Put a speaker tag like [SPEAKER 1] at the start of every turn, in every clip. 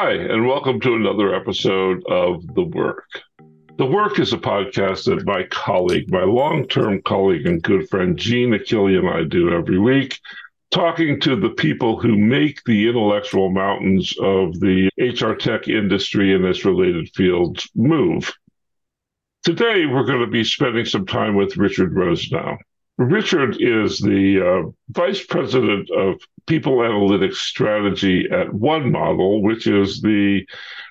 [SPEAKER 1] Hi, and welcome to another episode of The Work. The Work is a podcast that my colleague, my long term colleague and good friend Gene Achille and I do every week, talking to the people who make the intellectual mountains of the HR tech industry and its related fields move. Today, we're going to be spending some time with Richard Rosenow. Richard is the uh, vice president of people analytics strategy at One Model, which is the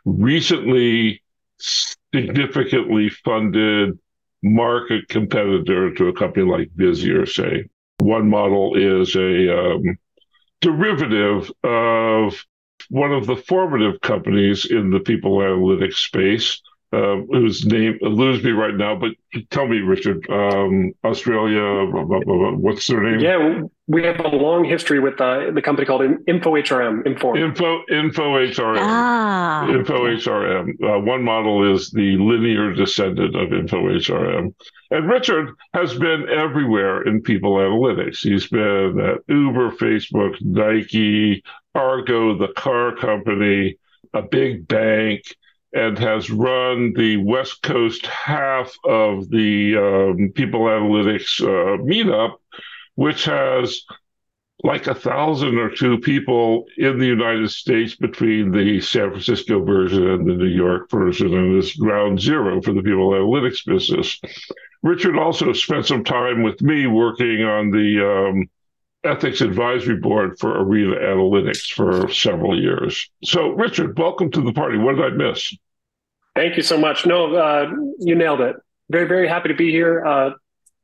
[SPEAKER 1] recently significantly funded market competitor to a company like Visier, say. One Model is a um, derivative of one of the formative companies in the people analytics space, uh, whose name eludes me right now, but tell me, Richard, um, Australia, what's their name?
[SPEAKER 2] Yeah, we have a long history with uh, the company called Info HRM, Inform.
[SPEAKER 1] Info, Info HRM. Ah. Info HRM. Uh, one model is the linear descendant of Info HRM. And Richard has been everywhere in people analytics. He's been at Uber, Facebook, Nike, Argo, the car company, a big bank and has run the West Coast half of the um, People Analytics uh, meetup, which has like a thousand or two people in the United States between the San Francisco version and the New York version, and is ground zero for the People Analytics business. Richard also spent some time with me working on the um, ethics advisory board for Arena Analytics for several years. So, Richard, welcome to the party. What did I miss?
[SPEAKER 2] Thank you so much. No, uh, you nailed it. Very, very happy to be here. Uh,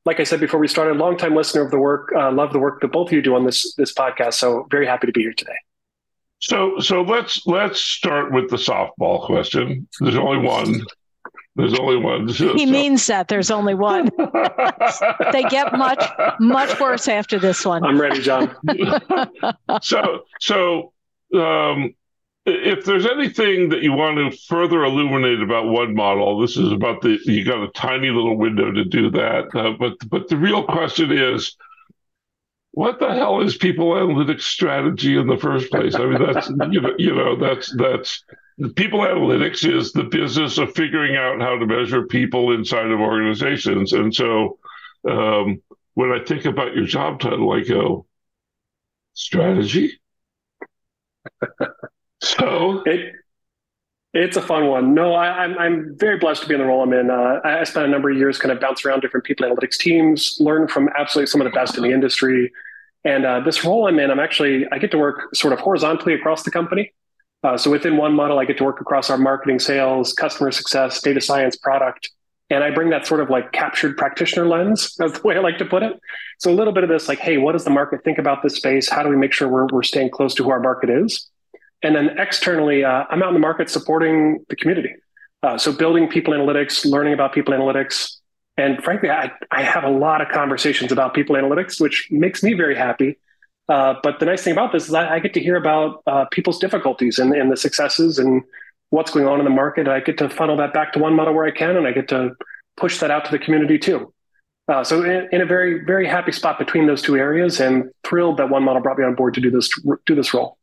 [SPEAKER 2] like I said before we started, longtime listener of the work. Uh, love the work that both of you do on this this podcast. So very happy to be here today.
[SPEAKER 1] So, so let's let's start with the softball question. There's only one. There's only one.
[SPEAKER 3] He means that there's only one. they get much, much worse after this one.
[SPEAKER 2] I'm ready, John.
[SPEAKER 1] so, so um, if there's anything that you want to further illuminate about one model, this is about the you got a tiny little window to do that. Uh, but but the real question is, what the hell is people analytics strategy in the first place? I mean, that's you know you know that's that's people analytics is the business of figuring out how to measure people inside of organizations, and so um, when I think about your job title, I go strategy. So
[SPEAKER 2] it it's a fun one. No, I, am I'm, I'm very blessed to be in the role I'm in. Uh, I spent a number of years kind of bounce around different people analytics teams, learn from absolutely some of the best in the industry. And uh, this role I'm in, I'm actually I get to work sort of horizontally across the company. Uh, so within one model, I get to work across our marketing, sales, customer success, data science, product, and I bring that sort of like captured practitioner lens, as the way I like to put it. So a little bit of this, like, hey, what does the market think about this space? How do we make sure we're we're staying close to who our market is? And then externally, uh, I'm out in the market supporting the community. Uh, so building people analytics, learning about people analytics. And frankly, I, I have a lot of conversations about people analytics, which makes me very happy. Uh, but the nice thing about this is I, I get to hear about uh, people's difficulties and, and, the successes and what's going on in the market. I get to funnel that back to one model where I can, and I get to push that out to the community too. Uh, so in, in, a very, very happy spot between those two areas and thrilled that one model brought me on board to do this, do this role.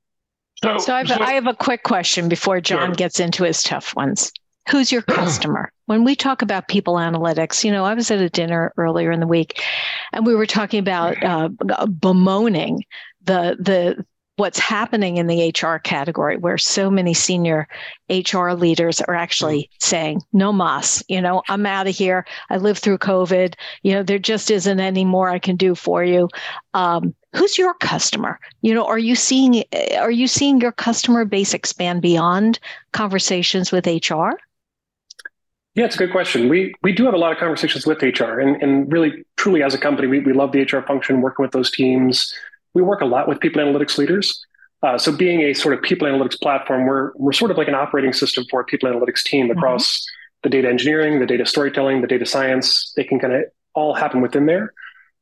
[SPEAKER 3] So, so, I, have, so I have a quick question before John sure. gets into his tough ones. Who's your customer? when we talk about people analytics, you know, I was at a dinner earlier in the week, and we were talking about uh, bemoaning the the what's happening in the HR category, where so many senior HR leaders are actually saying, no mas, you know, I'm out of here. I lived through COVID. You know, there just isn't any more I can do for you. Um, who's your customer? You know, are you seeing are you seeing your customer base expand beyond conversations with HR?
[SPEAKER 2] Yeah, it's a good question. We we do have a lot of conversations with HR, and and really, truly, as a company, we we love the HR function, working with those teams, we work a lot with people analytics leaders. Uh, so being a sort of people analytics platform, we're, we're sort of like an operating system for a people analytics team mm-hmm. across mm-hmm. the data engineering, the data storytelling, the data science. They can kind of all happen within there.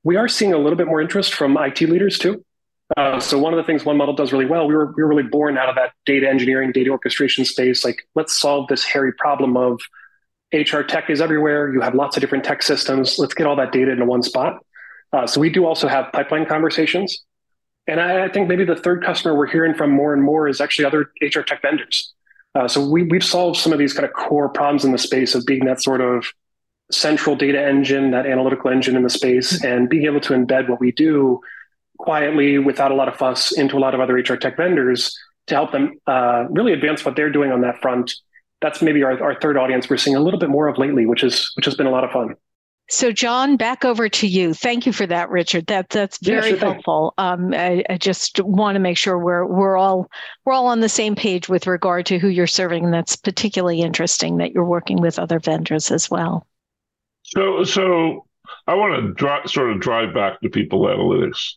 [SPEAKER 2] We are seeing a little bit more interest from IT leaders too. Uh, so one of the things one model does really well, we were, we were really born out of that data engineering, data orchestration space. Like, let's solve this hairy problem of HR tech is everywhere. You have lots of different tech systems. Let's get all that data into one spot. Uh, so we do also have pipeline conversations. And I, I, think maybe the third customer we're hearing from more and more is actually other HR tech vendors. Uh, so we, we've solved some of these kind of core problems in the space of being that sort of central data engine, that analytical engine in the space, and being able to embed what we do quietly without a lot of fuss into a lot of other HR tech vendors to help them uh, really advance what they're doing on that front. That's maybe our, our third audience we're seeing a little bit more of lately, which is which has been a lot of fun.
[SPEAKER 3] So, John, back over to you. Thank you for that, Richard. That that's very yeah, sure helpful. Um, I, I, just want to make sure we're we're all we're all on the same page with regard to who you're serving, and that's particularly interesting that you're working with other vendors as well.
[SPEAKER 1] So, so I want to dri- sort of drive back to people analytics.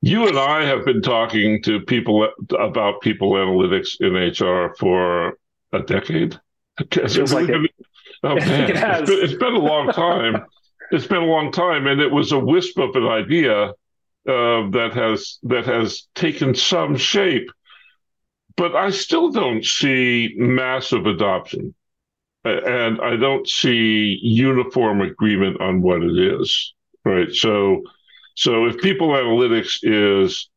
[SPEAKER 1] You and I have been talking to people about people analytics in HR for a decade.
[SPEAKER 2] Feels like it.
[SPEAKER 1] Oh, man. it has. It's been, it's been a long time. it's been a long time, and it was a wisp of an idea uh, that has that has taken some shape, but I still don't see massive adoption, and I don't see uniform agreement on what it is. Right, so so if people analytics is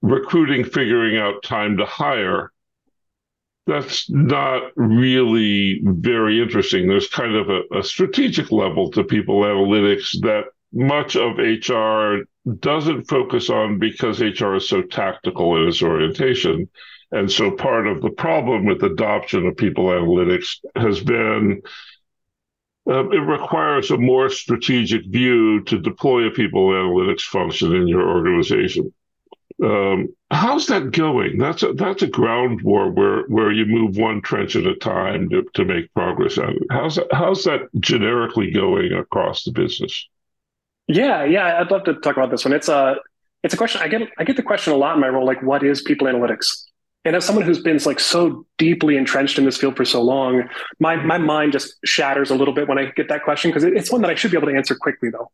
[SPEAKER 1] recruiting, figuring out time to hire, that's not really very interesting. There's kind of a, a, strategic level to people analytics that much of HR doesn't focus on because HR is so tactical in its orientation. And so part of the problem with adoption of people analytics has been uh, it requires a more strategic view to deploy a people analytics function in your organization. Um, how's that going? That's a that's a ground war where where you move one trench at a time to, to make progress. How's that how's that generically going across the business?
[SPEAKER 2] Yeah, yeah, I'd love to talk about this one. It's a it's a question I get I get the question a lot in my role, like what is people analytics? And as someone who's been like so deeply entrenched in this field for so long, my my mind just shatters a little bit when I get that question because it's one that I should be able to answer quickly though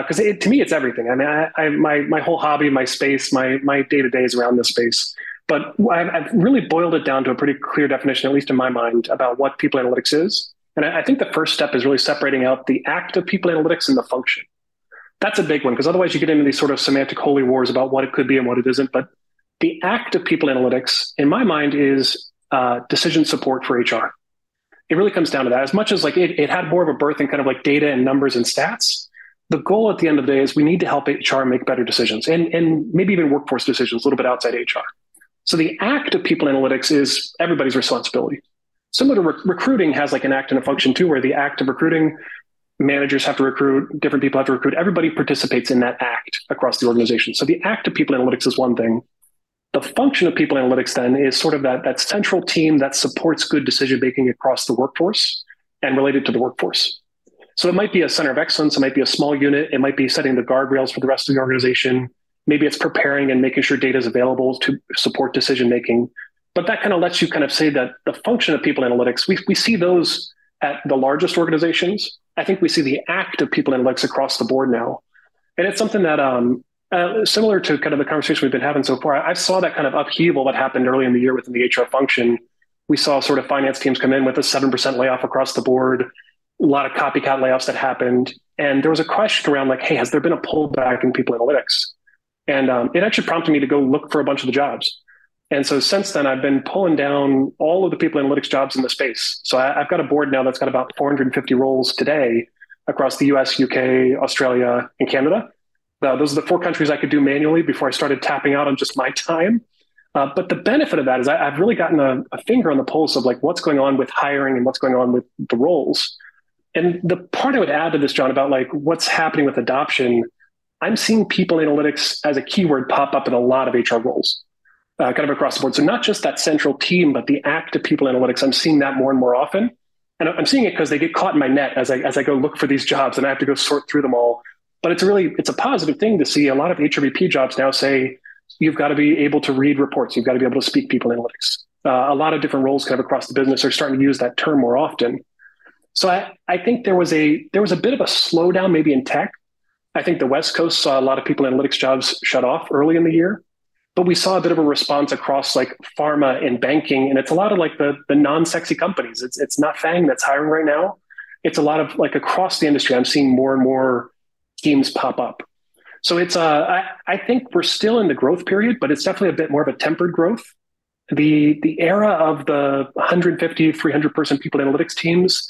[SPEAKER 2] because uh, to me it's everything. I mean, I, I, my my whole hobby, my space, my my day to day is around this space. But I've, I've, really boiled it down to a pretty clear definition, at least in my mind, about what people analytics is. And I, I think the first step is really separating out the act of people analytics and the function. That's a big one because otherwise you get into these sort of semantic holy wars about what it could be and what it isn't. But the act of people analytics, in my mind, is uh, decision support for HR. It really comes down to that. As much as like it, it had more of a birth in kind of like data and numbers and stats, the goal at the end of the day is we need to help HR make better decisions and, and maybe even workforce decisions a little bit outside HR. So the act of people analytics is everybody's responsibility. Similar to rec- recruiting has like an act and a function too, where the act of recruiting managers have to recruit, different people have to recruit. Everybody participates in that act across the organization. So the act of people analytics is one thing. The function of people analytics then is sort of that, that central team that supports good decision making across the workforce and related to the workforce. So it might be a center of excellence, it might be a small unit, it might be setting the guardrails for the rest of the organization. Maybe it's preparing and making sure data is available to support decision making. But that kind of lets you kind of say that the function of people analytics, we, we see those at the largest organizations. I think we see the act of people analytics across the board now. And it's something that, um, uh, similar to kind of the conversation we've been having so far, I saw that kind of upheaval that happened early in the year within the HR function. We saw sort of finance teams come in with a 7% layoff across the board a lot of copycat layoffs that happened. And there was a question around like, hey, has there been a pullback in people analytics? And um, it actually prompted me to go look for a bunch of the jobs. And so since then, I've been pulling down all of the people analytics jobs in the space. So I, have got a board now that's got about 450 roles today across the US, UK, Australia, and Canada. Uh, those are the four countries I could do manually before I started tapping out on just my time. Uh, but the benefit of that is I, have really gotten a, a, finger on the pulse of like what's going on with hiring and what's going on with the roles. And the part I would add to this, John, about like what's happening with adoption, I'm seeing people analytics as a keyword pop up in a lot of HR roles, uh, kind of across the board. So not just that central team, but the act of people analytics. I'm seeing that more and more often, and I'm seeing it because they get caught in my net as I as I go look for these jobs, and I have to go sort through them all. But it's really it's a positive thing to see a lot of HRBP jobs now say you've got to be able to read reports, you've got to be able to speak people analytics. Uh, a lot of different roles kind of across the business are starting to use that term more often. So I, I think there was a there was a bit of a slowdown maybe in tech. I think the West Coast saw a lot of people analytics jobs shut off early in the year, but we saw a bit of a response across like pharma and banking, and it's a lot of like the the non-sexy companies. It's it's not FAANG that's hiring right now. It's a lot of like across the industry. I'm seeing more and more teams pop up. So it's uh I, I think we're still in the growth period, but it's definitely a bit more of a tempered growth the the era of the 150, 300 person people analytics teams,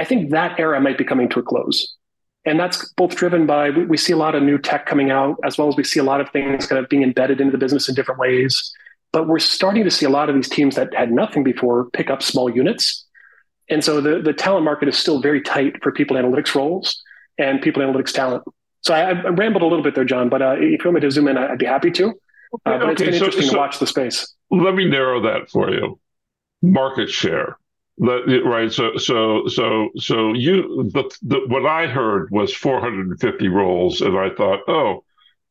[SPEAKER 2] I think that era might be coming to a close. And that's both driven by we, we see a lot of new tech coming out, as well as we see a lot of things kind of being embedded into the business in different ways. But we're starting to see a lot of these teams that had nothing before pick up small units. And so the, the talent market is still very tight for people analytics roles and people analytics talent. So I, I rambled a little bit there, John, but uh, if you want me to zoom in, I'd be happy to. Uh, but okay, it's been so, interesting so to watch the space.
[SPEAKER 1] Let me narrow that for you. Market share. Right. So, so, so, so you, the, the, what I heard was 450 roles, and I thought, oh,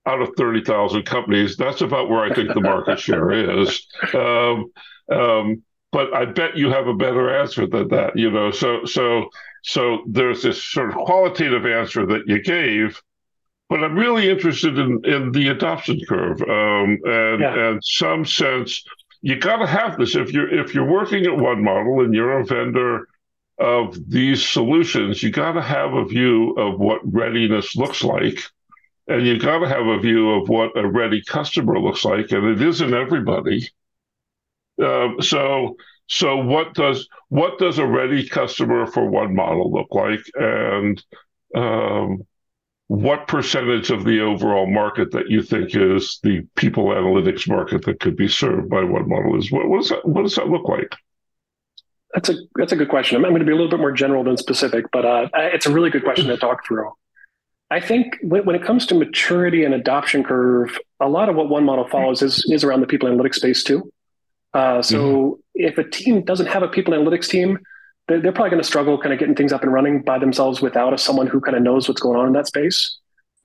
[SPEAKER 1] out of 30,000 companies, that's about where I think the market share is. Um, um, but I bet you have a better answer than that, you know. So, so, so there's this sort of qualitative answer that you gave, but I'm really interested in, in the adoption curve um, and yeah. and some sense you got to have this. If you're if you're working at one model and you're a vendor of these solutions, you got to have a view of what readiness looks like, and you got to have a view of what a ready customer looks like, and it isn't everybody. Um, so so what does what does a ready customer for one model look like, and um, what percentage of the overall market that you think is the people analytics market that could be served by one model is what, what does that what does that look like?
[SPEAKER 2] That's a that's a good question. I'm, I'm going to be a little bit more general than specific, but uh, it's a really good question to talk through. I think when, when it comes to maturity and adoption curve, a lot of what one model follows is is around the people analytics space too. Uh, so mm-hmm. if a team doesn't have a people analytics team, they're, they're probably going to struggle kind of getting things up and running by themselves without a, someone who kind of knows what's going on in that space.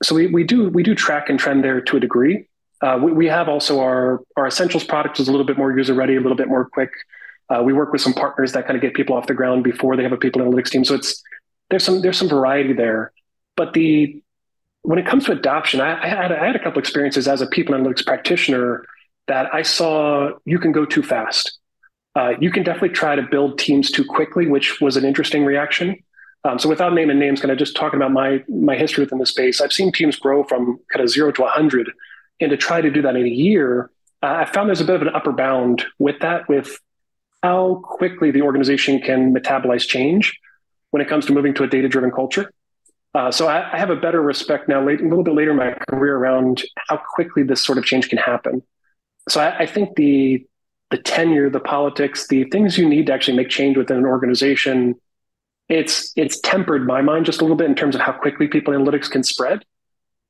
[SPEAKER 2] So we, we do we do track and trend there to a degree. Uh, we, we have also our our essentials product is a little bit more user ready, a little bit more quick. Uh, we work with some partners that kind of get people off the ground before they have a people analytics team. So it's there's some there's some variety there. But the when it comes to adoption, I, I had I had a couple experiences as a people analytics practitioner that I saw you can go too fast. Uh, you can definitely try to build teams too quickly, which was an interesting reaction. Um, so without naming names, kind of just talking about my my history within the space, I've seen teams grow from kind of zero to 100, and to try to do that in a year, uh, I found there's a bit of an upper bound with that, with how quickly the organization can metabolize change when it comes to moving to a data driven culture. Uh, so I, I, have a better respect now, late, a little bit later in my career, around how quickly this sort of change can happen. So I, I think the the tenure, the politics, the things you need to actually make change within an organization, it's it's tempered my mind just a little bit in terms of how quickly people analytics can spread.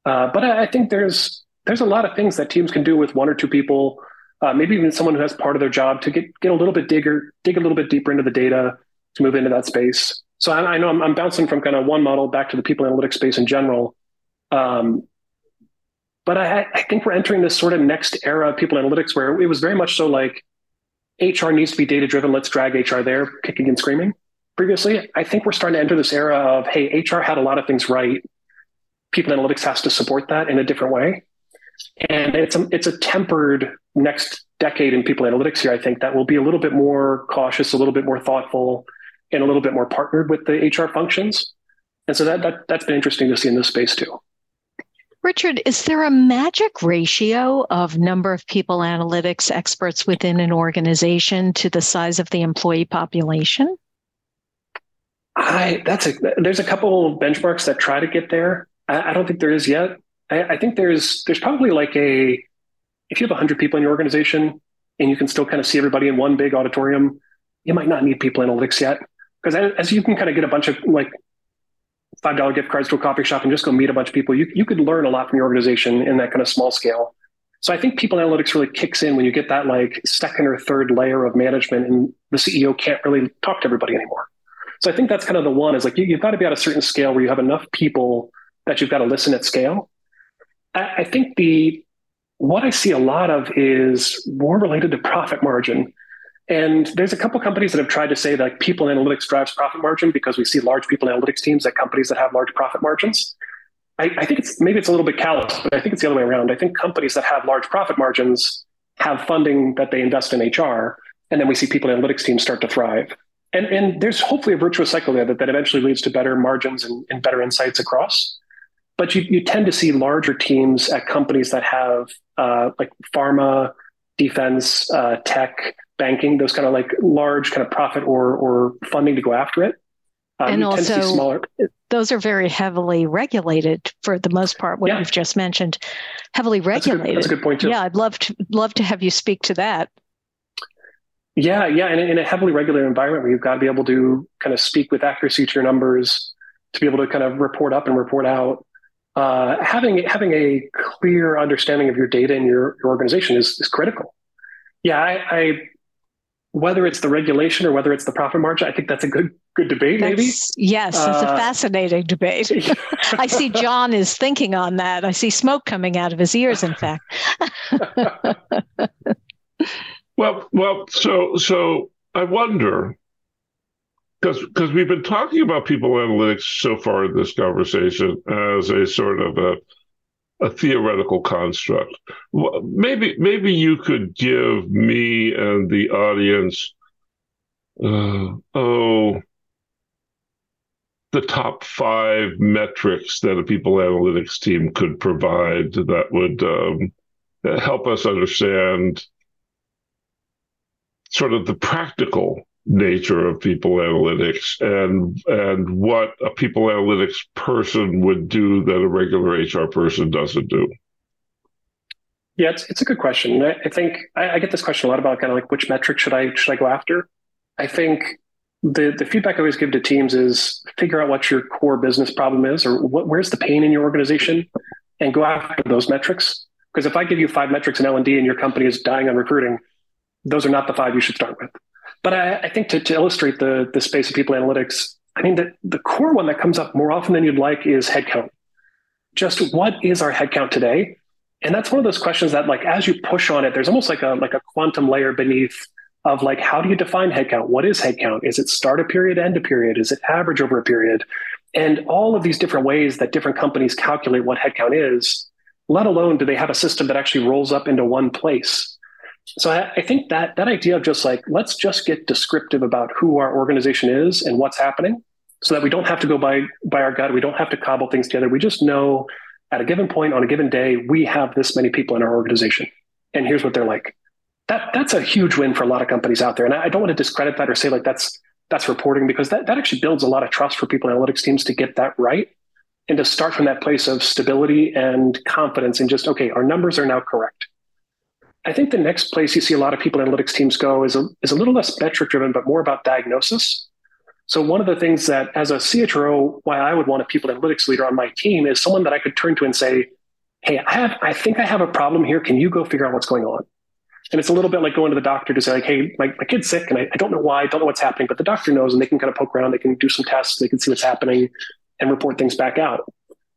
[SPEAKER 2] Uh, but I, I, think there's there's a lot of things that teams can do with one or two people, uh, maybe even someone who has part of their job to get get a little bit digger, dig a little bit deeper into the data to move into that space. So I, I know I'm, I'm, bouncing from kind of one model back to the people analytics space in general. Um, but I, I think we're entering this sort of next era of people analytics where it was very much so like HR needs to be data driven. Let's drag HR there, kicking and screaming. Previously, I think we're starting to enter this era of hey, HR had a lot of things right. People analytics has to support that in a different way, and it's a it's a tempered next decade in people analytics here. I think that will be a little bit more cautious, a little bit more thoughtful, and a little bit more partnered with the HR functions. And so that, that that's been interesting to see in this space too.
[SPEAKER 3] Richard, is there a magic ratio of number of people analytics experts within an organization to the size of the employee population?
[SPEAKER 2] I that's a there's a couple benchmarks that try to get there. I, I don't think there is yet. I, I, think there's there's probably like a if you have hundred people in your organization and you can still kind of see everybody in one big auditorium, you might not need people analytics yet because as you can kind of get a bunch of like five dollar gift cards to a coffee shop and just go meet a bunch of people, you you could learn a lot from your organization in that kind of small scale. So I think people analytics really kicks in when you get that like second or third layer of management, and the CEO can't really talk to everybody anymore. So I think that's kind of the one is like you, have got to be at a certain scale where you have enough people that you've got to listen at scale. I, I think the what I see a lot of is more related to profit margin. And there's a couple companies that have tried to say that people analytics drives profit margin because we see large people analytics teams at companies that have large profit margins. I, I, think it's maybe it's a little bit callous, but I think it's the other way around. I think companies that have large profit margins have funding that they invest in HR, and then we see people analytics teams start to thrive. And, and there's hopefully a virtuous cycle there that, that eventually leads to better margins and, and better insights across. But you, you tend to see larger teams at companies that have uh, like pharma, defense, uh, tech, banking, those kind of like large kind of profit or or funding to go after it.
[SPEAKER 3] Um, and also, smaller. those are very heavily regulated for the most part. What yeah. you've just mentioned, heavily regulated.
[SPEAKER 2] That's a, good, that's a good point too.
[SPEAKER 3] Yeah, I'd love to love to have you speak to that.
[SPEAKER 2] Yeah, yeah, in, in a heavily regulated environment where you've got to be able to kind of speak with accuracy to your numbers, to be able to kind of report up and report out. Uh, having having a clear understanding of your data and your, your organization is, is critical. Yeah, I, I whether it's the regulation or whether it's the profit margin, I think that's a good good debate. That's, maybe
[SPEAKER 3] yes, it's uh, a fascinating debate. I see John is thinking on that. I see smoke coming out of his ears. In fact.
[SPEAKER 1] well, well, so so I wonder because because we've been talking about people analytics so far in this conversation as a sort of a a theoretical construct. Maybe maybe you could give me and the audience uh, oh the top five metrics that a people analytics team could provide that would um, help us understand sort of the practical nature of people analytics and and what a people analytics person would do that a regular HR person doesn't do?
[SPEAKER 2] Yeah, it's, it's a good question. I, think I, I, get this question a lot about kind of like which metric should I should I go after. I think the the feedback I always give to teams is figure out what your core business problem is or what, where's the pain in your organization, and go after those metrics. Because if I give you five metrics in L and D and your company is dying on recruiting, those are not the five you should start with. But I, I think to, to illustrate the, the space of people analytics, I mean, the, the core one that comes up more often than you'd like is headcount. Just what is our headcount today? And that's one of those questions that, like, as you push on it, there's almost like a like a quantum layer beneath of like, how do you define headcount? What is headcount? Is it start a period, end a period? Is it average over a period? And all of these different ways that different companies calculate what headcount is, let alone do they have a system that actually rolls up into one place so I, I, think that that idea of just like let's just get descriptive about who our organization is and what's happening, so that we don't have to go by by our gut, we don't have to cobble things together. We just know at a given point on a given day we have this many people in our organization, and here's what they're like. That that's a huge win for a lot of companies out there, and I, I don't want to discredit that or say like that's that's reporting because that that actually builds a lot of trust for people analytics teams to get that right and to start from that place of stability and confidence and just okay our numbers are now correct I think the next place you see a lot of people analytics teams go is a, is a little less metric driven, but more about diagnosis. So one of the things that as a CHRO, why I would want a people analytics leader on my team is someone that I could turn to and say, Hey, I have, I think I have a problem here. Can you go figure out what's going on? And it's a little bit like going to the doctor to say like, Hey, my, my kid's sick and I, I don't know why, I don't know what's happening, but the doctor knows and they can kind of poke around. They can do some tests. They can see what's happening and report things back out.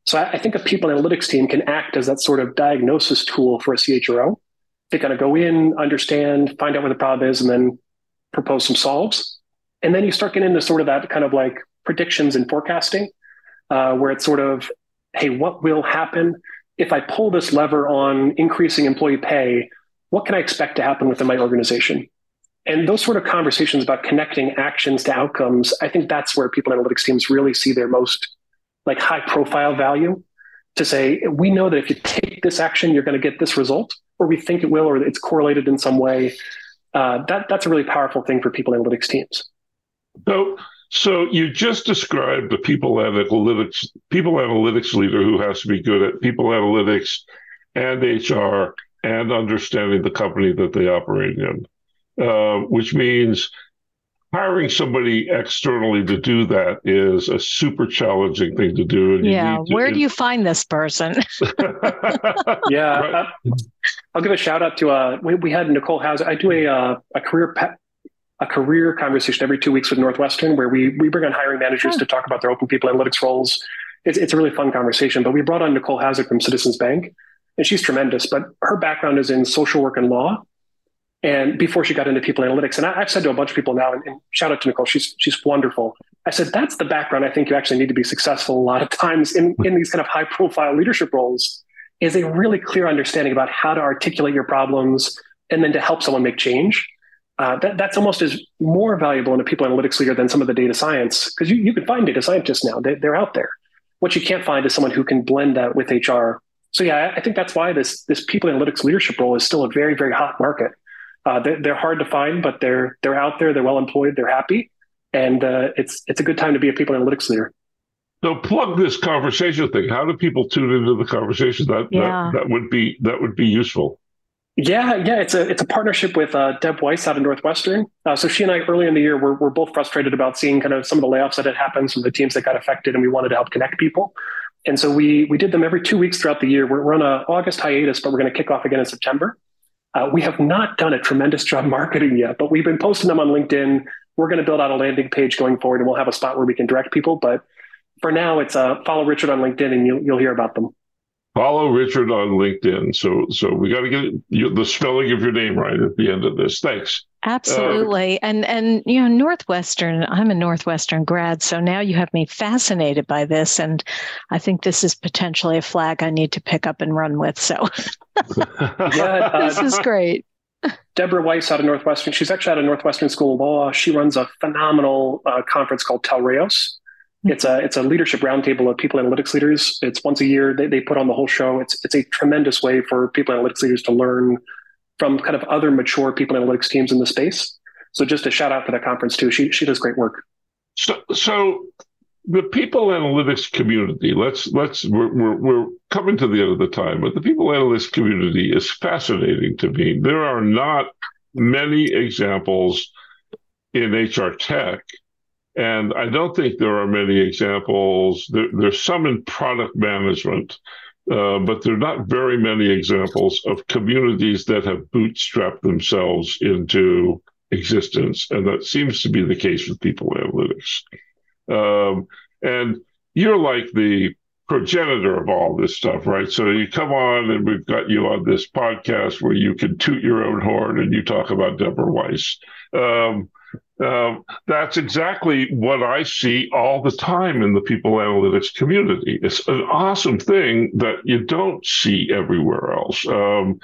[SPEAKER 2] So I, I think a people analytics team can act as that sort of diagnosis tool for a CHRO they kind of go in, understand, find out where the problem is, and then propose some solves. And then you start getting into sort of that kind of like predictions and forecasting, uh, where it's sort of, hey, what will happen if I pull this lever on increasing employee pay? What can I expect to happen within my organization? And those sort of conversations about connecting actions to outcomes, I think that's where people analytics teams really see their most like high profile value to say, we know that if you take this action, you're going to get this result or we think it will, or it's correlated in some way. Uh, that that's a really powerful thing for people analytics teams.
[SPEAKER 1] So, so you just described the people analytics people analytics leader who has to be good at people analytics and HR and understanding the company that they operate in, uh, which means hiring somebody externally to do that is a super challenging thing to do.
[SPEAKER 3] yeah. To, Where do you find this person?
[SPEAKER 2] yeah. Right. Uh, I'll give a shout out to, uh, we, we had Nicole Hauser. I do a, uh, a career a career conversation every two weeks with Northwestern where we, we bring on hiring managers oh. to talk about their open people analytics roles. It's, it's a really fun conversation, but we brought on Nicole Hazard from Citizens Bank and she's tremendous, but her background is in social work and law and before she got into people analytics, and I, have said to a bunch of people now, and, and, shout out to Nicole, she's she's wonderful. I said that's the background I think you actually need to be successful a lot of times in in these kind of high profile leadership roles is a really clear understanding about how to articulate your problems and then to help someone make change. Uh, that, that's almost as more valuable in a people analytics leader than some of the data science because you, you can find data scientists now they, they're out there what you can't find is someone who can blend that with hr So yeah, I think that's why this this people analytics leadership role is still a very very hot market. Uh, they're, they're, hard to find, but they're they're out there. They're well employed. They're happy, and uh, it's it's a good time to be a people analytics leader.
[SPEAKER 1] So plug this conversation thing. How do people tune into the conversation? That yeah. that, that would be that would be useful.
[SPEAKER 2] Yeah, yeah, it's a it's a partnership with uh, Deb Weiss out of Northwestern. Uh, so she and I, early in the year, were, were both frustrated about seeing kind of some of the layoffs that had happened, some of the teams that got affected, and we wanted to help connect people. And so we we did them every two weeks throughout the year. We're, we're on a August hiatus, but we're going to kick off again in September. Uh, we have not done a tremendous job marketing yet, but we've been posting them on LinkedIn. We're going to build out a landing page going forward, and we'll have a spot where we can direct people. But for now, it's uh, follow Richard on LinkedIn, and you'll you'll hear about them.
[SPEAKER 1] Follow Richard on LinkedIn. So, so we got to get you, the spelling of your name right at the end of this. Thanks.
[SPEAKER 3] Absolutely. Uh, and and you know, Northwestern, I'm a Northwestern grad, so now you have me fascinated by this and I think this is potentially a flag I need to pick up and run with. So yeah, uh, this is great.
[SPEAKER 2] Deborah Weiss out of Northwestern, she's actually out of Northwestern School of Law. She runs a phenomenal uh, conference called Telreos. It's a it's a leadership roundtable of people analytics leaders. It's once a year. They, they put on the whole show. It's it's a tremendous way for people analytics leaders to learn from kind of other mature people analytics teams in the space. So just a shout out for that conference too. She she does great work.
[SPEAKER 1] So so the people analytics community. Let's let's we're, we're, we're coming to the end of the time, but the people analytics community is fascinating to me. There are not many examples in HR tech and I don't think there are many examples. There, there's some in product management, uh, but there are not very many examples of communities that have bootstrapped themselves into existence. And that seems to be the case with people analytics. Um, and you're like the progenitor of all this stuff, right? So you come on and we've got you on this podcast where you can toot your own horn and you talk about Deborah Weiss. Um, um, that's exactly what I see all the time in the people analytics community. It's an awesome thing that you don't see everywhere else. Um,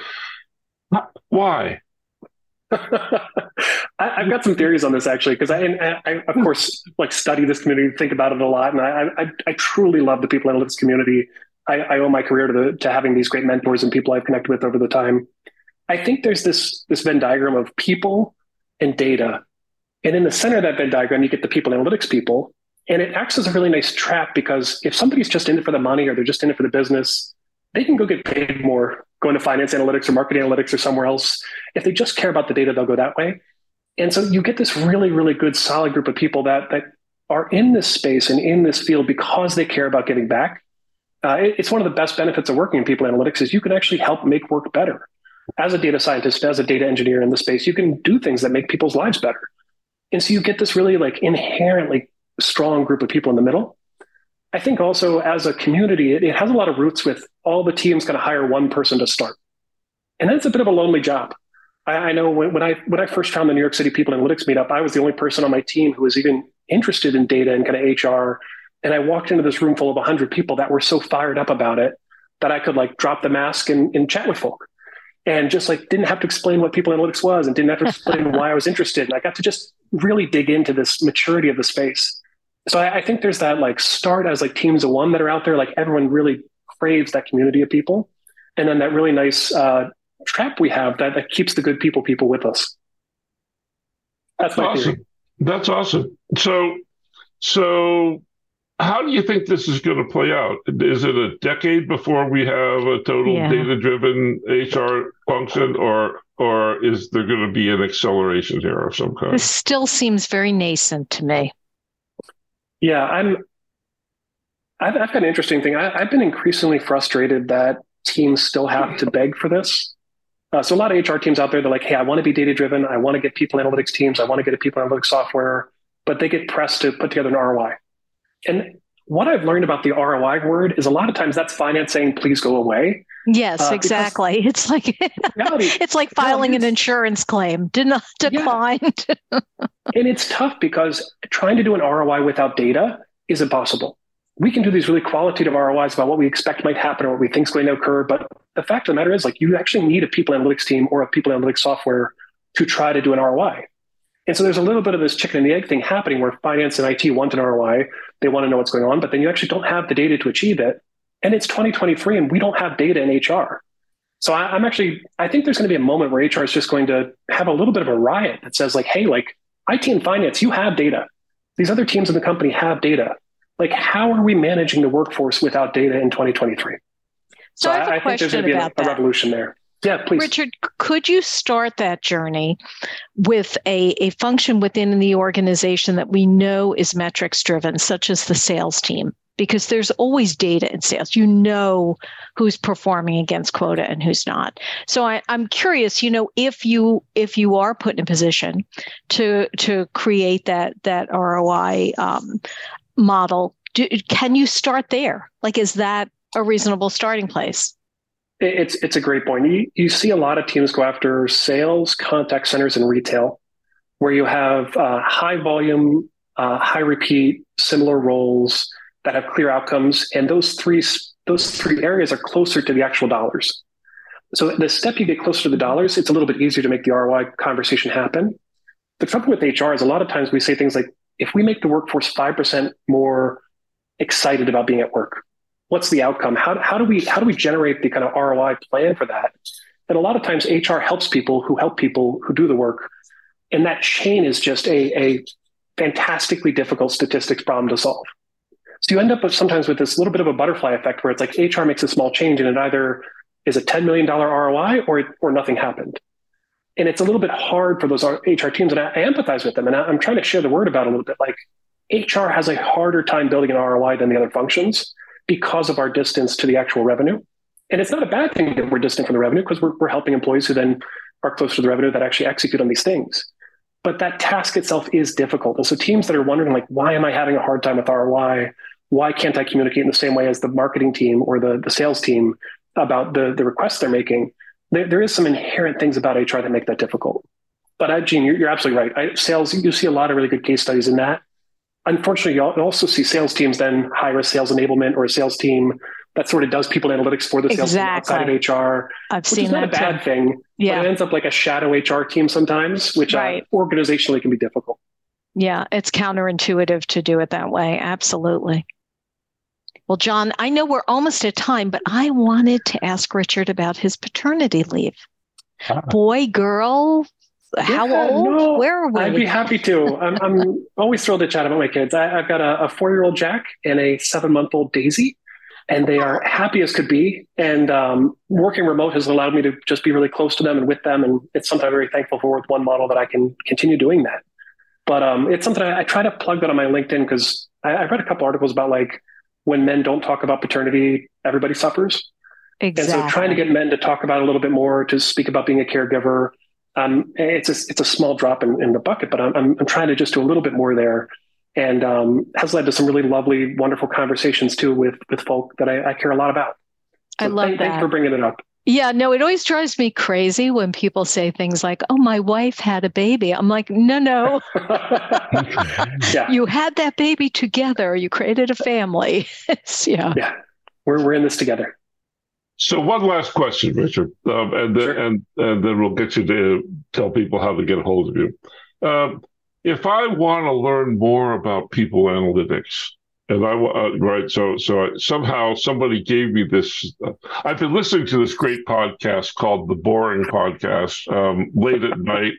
[SPEAKER 1] why?
[SPEAKER 2] I, have got some theories on this actually, because I, I, of course, like study this community, think about it a lot, and I, I, I truly love the people in analytics community. I, I owe my career to the, to having these great mentors and people I've connected with over the time. I think there's this this Venn diagram of people and data and in the center of that Venn diagram, you get the people analytics people. And it acts as a really nice trap because if somebody's just in it for the money or they're just in it for the business, they can go get paid more going to finance analytics or market analytics or somewhere else. If they just care about the data, they'll go that way. And so you get this really, really good, solid group of people that that are in this space and in this field because they care about getting back. Uh, it, it's one of the best benefits of working in people analytics is you can actually help make work better. As a data scientist, as a data engineer in the space, you can do things that make people's lives better. And so you get this really like inherently strong group of people in the middle. I think also as a community, it, it has a lot of roots with all the teams kind of hire one person to start. And that's a bit of a lonely job. I, I know when, when, I when I first found the New York City People Analytics meetup, I was the only person on my team who was even interested in data and kind of HR. And I walked into this room full of 100 people that were so fired up about it that I could like drop the mask and, and chat with folk and just like didn't have to explain what people analytics was and didn't have to explain why I was interested. And I got to just really dig into this maturity of the space. So I, I, think there's that like start as like teams of one that are out there. Like everyone really craves that community of people, and then that really nice uh, trap we have that that keeps the good people people with us.
[SPEAKER 1] That's awesome. Theory. That's awesome. So so how do you think this is going to play out? Is it a decade before we have a total yeah. data-driven HR function, or or is there going to be an acceleration here of some kind?
[SPEAKER 3] This still seems very nascent to me.
[SPEAKER 2] Yeah, I'm. I've, I've got an interesting thing. I, have been increasingly frustrated that teams still have to beg for this. Uh, so a lot of HR teams out there, they're like, "Hey, I want to be data-driven. I want to get people analytics teams. I want to get a people analytics software," but they get pressed to put together an ROI. And what I've learned about the ROI word is a lot of times that's finance saying, please go away.
[SPEAKER 3] Yes, uh, exactly. It's like reality, it's like filing reality, an insurance claim. Did not declined.
[SPEAKER 2] Yeah. and it's tough because trying to do an ROI without data is impossible. We can do these really qualitative ROIs about what we expect might happen or what we think is going to occur. But the fact of the matter is, like, you actually need a people analytics team or a people analytics software to try to do an ROI. And so there's a little bit of this chicken and the egg thing happening where finance and IT want an ROI. They want to know what's going on, but then you actually don't have the data to achieve it. And it's 2023 and we don't have data in HR. So I, am actually, I think there's going to be a moment where HR is just going to have a little bit of a riot that says, like, hey, like IT and finance, you have data. These other teams in the company have data. Like, how are we managing the workforce without data in 2023?
[SPEAKER 3] So, so I, I think there's going to be a,
[SPEAKER 2] a revolution there. Yeah, please.
[SPEAKER 3] Richard, could you start that journey with a, a function within the organization that we know is metrics driven, such as the sales team? Because there's always data in sales. You know who's performing against quota and who's not. So I, I'm curious, you know, if you if you are put in a position to to create that that ROI um, model, do, can you start there? Like, is that a reasonable starting place?
[SPEAKER 2] It's it's a great point. You, you see a lot of teams go after sales, contact centers, and retail, where you have uh, high volume, uh, high repeat, similar roles that have clear outcomes, and those three those three areas are closer to the actual dollars. So the step you get closer to the dollars, it's a little bit easier to make the ROI conversation happen. The trouble with HR is a lot of times we say things like, if we make the workforce five percent more excited about being at work, what's the outcome? How, how do we how do we generate the kind of ROI plan for that? And a lot of times HR helps people who help people who do the work. And that chain is just a, a fantastically difficult statistics problem to solve. So you end up with sometimes with this little bit of a butterfly effect where it's like HR makes a small change and it either is a $10 million ROI or, or nothing happened. And it's a little bit hard for those HR teams. And I, I empathize with them. And I, I'm trying to share the word about a little bit. Like HR has a harder time building an ROI than the other functions because of our distance to the actual revenue. And it's not a bad thing that we're distant from the revenue because we're, we're helping employees who then are closer to the revenue that actually execute on these things. But that task itself is difficult. And so teams that are wondering, like, why am I having a hard time with ROI? Why can't I communicate in the same way as the marketing team or the, the sales team about the, the requests they're making? There, there is some inherent things about HR that make that difficult. But Gene, you're, you're absolutely right. I, sales, you see a lot of really good case studies in that unfortunately, you also see sales teams then hire a sales enablement or a sales team that sort of does people analytics for the sales exactly. team outside of HR.
[SPEAKER 3] I've seen
[SPEAKER 2] is not
[SPEAKER 3] that
[SPEAKER 2] a bad
[SPEAKER 3] too.
[SPEAKER 2] thing. Yeah. But it ends up like a shadow HR team sometimes, which uh, right. uh, organizationally can be difficult.
[SPEAKER 3] Yeah, it's counterintuitive to do it that way. Absolutely. Well, John, I know we're almost at time, but I wanted to ask Richard about his paternity leave. Ah. Boy, girl, how yeah, old? No, Where are we?
[SPEAKER 2] I'd be happy to. I'm, I'm always thrilled to chat about my kids. I, have got a, a four year old Jack and a seven month old Daisy, and they are happy as could be. And um, working remote has allowed me to just be really close to them and with them. And it's something I'm very thankful for with one model that I can continue doing that. But um, it's something I, I, try to plug that on my LinkedIn because I, I read a couple articles about like when men don't talk about paternity, everybody suffers.
[SPEAKER 3] Exactly.
[SPEAKER 2] And so trying to get men to talk about it a little bit more, to speak about being a caregiver, um, it's a, it's a small drop in, in the bucket, but I'm, I'm, trying to just do a little bit more there, and um, has led to some really lovely, wonderful conversations too with with folk that I, I care a lot about.
[SPEAKER 3] So I love
[SPEAKER 2] thank,
[SPEAKER 3] that.
[SPEAKER 2] Thanks for bringing it up.
[SPEAKER 3] Yeah, no, it always drives me crazy when people say things like, "Oh, my wife had a baby." I'm like, "No, no. yeah. You had that baby together. You created a family."
[SPEAKER 2] yeah. Yeah. We're we're in this together.
[SPEAKER 1] So one last question, Richard, um, and, then, sure. and and then we'll get you to tell people how to get a hold of you. Um, if I want to learn more about people analytics, and I uh, right, so so I, somehow somebody gave me this. Uh, I've been listening to this great podcast called The Boring Podcast um, late at night,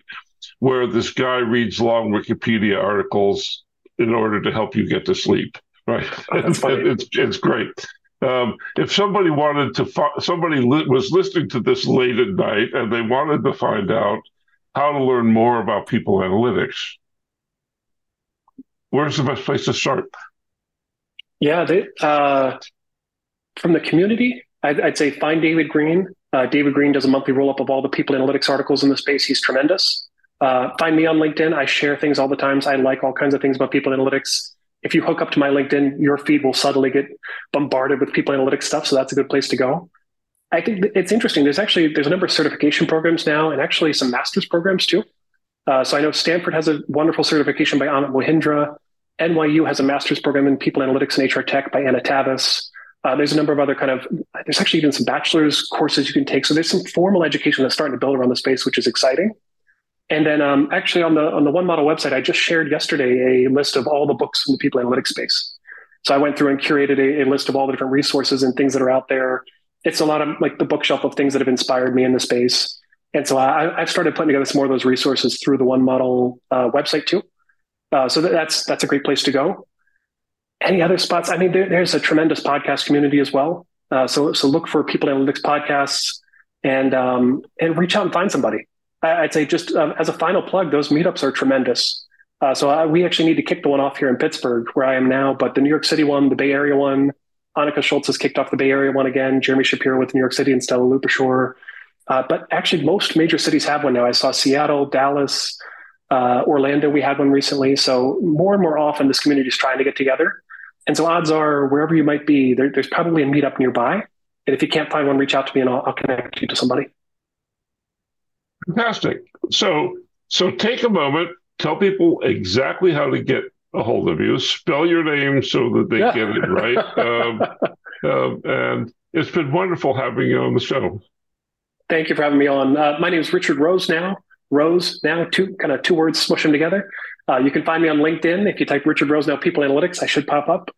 [SPEAKER 1] where this guy reads long Wikipedia articles in order to help you get to sleep. Right, oh, it's it's great. Um, if somebody wanted to, fi- somebody li- was listening to this late at night and they wanted to find out how to learn more about people analytics, where's the best place to start?
[SPEAKER 2] Yeah, they, uh, from the community, I'd, I'd, say find David Green. Uh, David Green does a monthly roll up of all the people analytics articles in the space. He's tremendous. Uh, find me on LinkedIn. I share things all the time. I like all kinds of things about people analytics if you hook up to my LinkedIn, your feed will suddenly get bombarded with people analytics stuff. So that's a good place to go. I think it's interesting. There's actually there's a number of certification programs now, and actually some master's programs too. Uh, so I know Stanford has a wonderful certification by Amit Mohindra. NYU has a master's program in people analytics and HR tech by Anna Tavis. Uh, there's a number of other kind of there's actually even some bachelor's courses you can take. So there's some formal education that's starting to build around the space, which is exciting. And then um, actually on the on the One Model website, I just shared yesterday a list of all the books in the people analytics space. So I went through and curated a, a, list of all the different resources and things that are out there. It's a lot of like the bookshelf of things that have inspired me in the space. And so I, have started putting together some more of those resources through the One Model uh, website too. Uh, so that's that's a great place to go. Any other spots? I mean, there, there's a tremendous podcast community as well. Uh, so so look for people analytics podcasts and um, and reach out and find somebody. I, would say just uh, as a final plug, those meetups are tremendous. Uh, so I, we actually need to kick the one off here in Pittsburgh, where I am now. But the New York City one, the Bay Area one, Annika Schultz has kicked off the Bay Area one again. Jeremy Shapiro with New York City and Stela Lupushor. Uh, but actually, most major cities have one now. I saw Seattle, Dallas, uh, Orlando. We had one recently. So more and more often, this community is trying to get together. And so odds are, wherever you might be, there, there's probably a meetup nearby. And if you can't find one, reach out to me and I'll, I'll connect you to somebody.
[SPEAKER 1] Fantastic. So, so take a moment, tell people exactly how to get a hold of you. Spell your name so that they yeah. get it right. um, um, and it's been wonderful having you on the show.
[SPEAKER 2] Thank you for having me on. Uh, my name is Richard Rosenow. Rose now, two kind of two words, smush them together. Uh, you can find me on LinkedIn. If you type Richard Rosenow, People Analytics, I should pop up.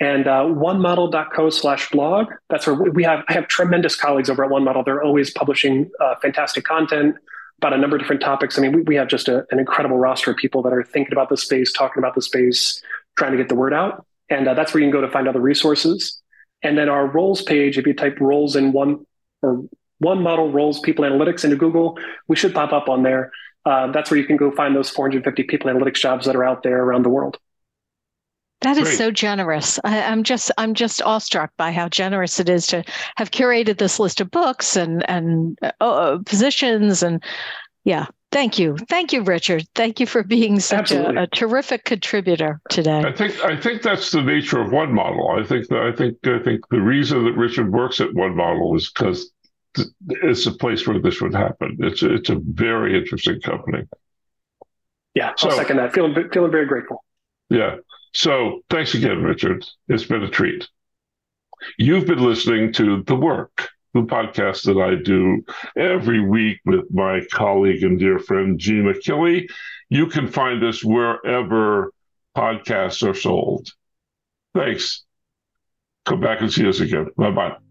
[SPEAKER 2] And uh, onemodel.co slash blog. That's where we have, I have tremendous colleagues over at One Model. They're always publishing uh, fantastic content about a number of different topics. I mean, we, we have just a, an incredible roster of people that are thinking about the space, talking about the space, trying to get the word out. And uh, that's where you can go to find other resources. And then our roles page, if you type roles in one or one model roles people analytics into Google, we should pop up on there. Uh, that's where you can go find those 450 people analytics jobs that are out there around the world.
[SPEAKER 3] That is Great. so generous. I, am just I'm just awestruck by how generous it is to have curated this list of books and and uh, uh positions and yeah. Thank you, thank you, Richard. Thank you for being such a, a, terrific contributor today.
[SPEAKER 1] I think I think that's the nature of one model. I think that I think I think the reason that Richard works at one model is because it's a place where this would happen. It's a, it's a very interesting company.
[SPEAKER 2] Yeah, I'll so, second that. Feeling feeling very grateful.
[SPEAKER 1] Yeah. So thanks again, Richard. It's been a treat. You've been listening to The Work, the podcast that I do every week with my colleague and dear friend Gina Killey. You can find us wherever podcasts are sold. Thanks. Come back and see us again. Bye bye.